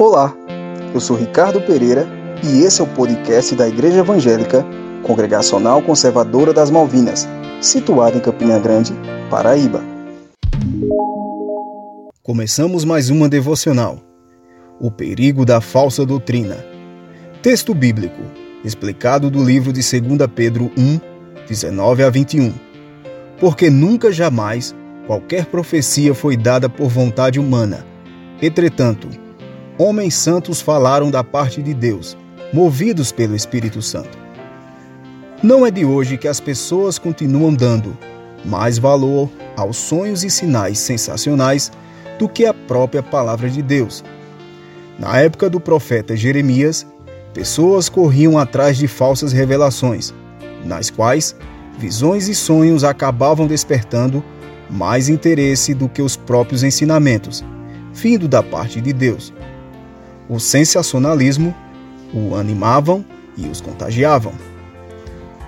Olá, eu sou Ricardo Pereira e esse é o podcast da Igreja Evangélica Congregacional Conservadora das Malvinas, situada em Campina Grande, Paraíba. Começamos mais uma devocional. O perigo da falsa doutrina. Texto bíblico, explicado do livro de 2 Pedro 1, 19 a 21. Porque nunca jamais qualquer profecia foi dada por vontade humana. Entretanto, homens santos falaram da parte de Deus, movidos pelo Espírito Santo. Não é de hoje que as pessoas continuam dando mais valor aos sonhos e sinais sensacionais do que a própria palavra de Deus. Na época do profeta Jeremias, pessoas corriam atrás de falsas revelações, nas quais visões e sonhos acabavam despertando mais interesse do que os próprios ensinamentos, vindo da parte de Deus. O sensacionalismo o animavam e os contagiavam.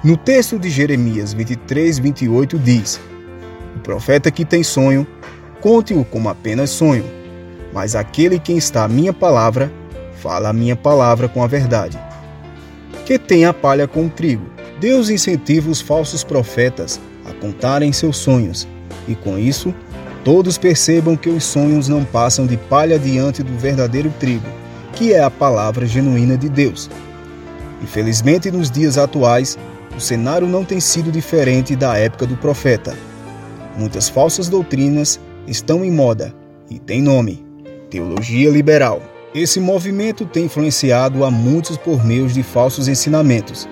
No texto de Jeremias 23, 28 diz: O profeta que tem sonho, conte-o como apenas sonho, mas aquele que está a minha palavra, fala a minha palavra com a verdade. Que tem a palha com o trigo. Deus incentiva os falsos profetas a contarem seus sonhos, e com isso, todos percebam que os sonhos não passam de palha diante do verdadeiro trigo, que é a palavra genuína de Deus. Infelizmente, nos dias atuais, o cenário não tem sido diferente da época do profeta. Muitas falsas doutrinas estão em moda e tem nome: teologia liberal. Esse movimento tem influenciado a muitos por meio de falsos ensinamentos,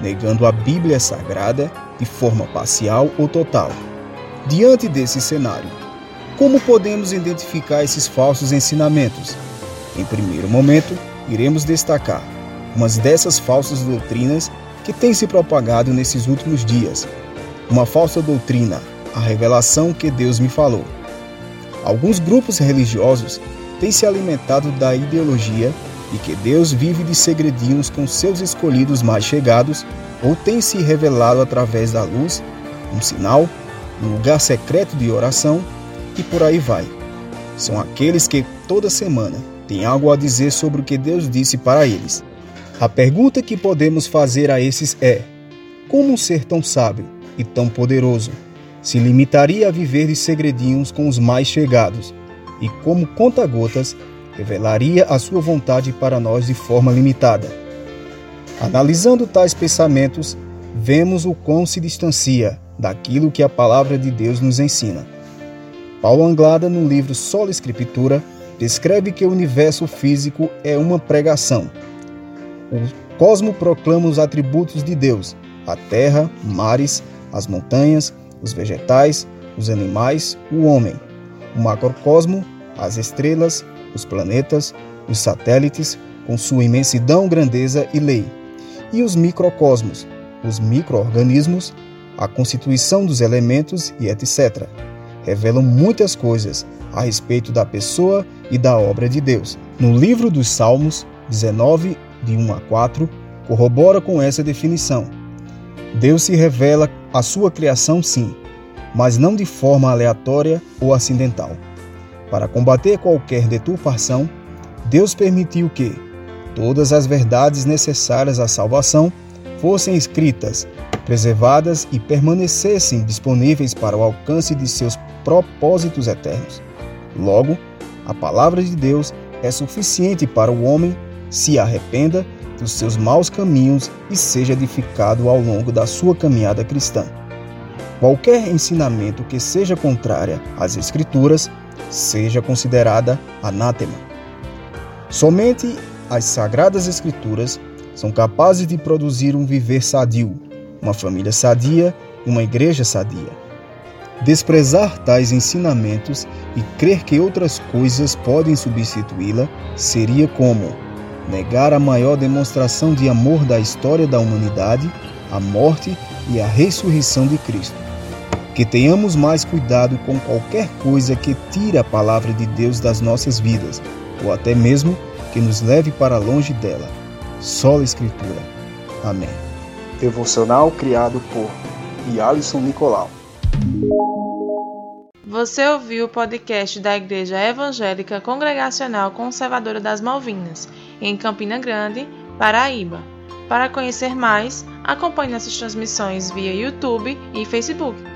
negando a Bíblia Sagrada de forma parcial ou total. Diante desse cenário, como podemos identificar esses falsos ensinamentos? Em primeiro momento, iremos destacar umas dessas falsas doutrinas que têm se propagado nesses últimos dias. Uma falsa doutrina, a revelação que Deus me falou. Alguns grupos religiosos têm se alimentado da ideologia de que Deus vive de segredinhos com seus escolhidos mais chegados ou tem se revelado através da luz, um sinal, um lugar secreto de oração e por aí vai. São aqueles que toda semana têm algo a dizer sobre o que Deus disse para eles. A pergunta que podemos fazer a esses é: como um ser tão sábio e tão poderoso se limitaria a viver de segredinhos com os mais chegados e, como conta-gotas, revelaria a sua vontade para nós de forma limitada? Analisando tais pensamentos, vemos o quão se distancia daquilo que a palavra de Deus nos ensina. Paulo Anglada, no livro Sola Escritura, descreve que o universo físico é uma pregação o cosmo proclama os atributos de Deus: a terra, mares, as montanhas, os vegetais, os animais, o homem. O macrocosmo, as estrelas, os planetas, os satélites, com sua imensidão, grandeza e lei. E os microcosmos, os microorganismos, a constituição dos elementos e etc. Revelam muitas coisas a respeito da pessoa e da obra de Deus. No livro dos Salmos 19, de 1 a 4, corrobora com essa definição. Deus se revela à sua criação, sim, mas não de forma aleatória ou acidental. Para combater qualquer deturpação, Deus permitiu que todas as verdades necessárias à salvação fossem escritas, preservadas e permanecessem disponíveis para o alcance de seus propósitos eternos. Logo, a palavra de Deus é suficiente para o homem se arrependa dos seus maus caminhos e seja edificado ao longo da sua caminhada cristã. Qualquer ensinamento que seja contrária às Escrituras seja considerada anátema. Somente as Sagradas Escrituras são capazes de produzir um viver sadio, uma família sadia e uma igreja sadia. Desprezar tais ensinamentos e crer que outras coisas podem substituí-la seria como negar a maior demonstração de amor da história da humanidade, a morte e a ressurreição de Cristo. Que tenhamos mais cuidado com qualquer coisa que tire a palavra de Deus das nossas vidas, ou até mesmo que nos leve para longe dela. Só a Escritura. Amém. Devocional criado por Yalisson Nicolau. Você ouviu o podcast da Igreja Evangélica Congregacional Conservadora das Malvinas, em Campina Grande, Paraíba. Para conhecer mais, acompanhe nossas transmissões via YouTube e Facebook.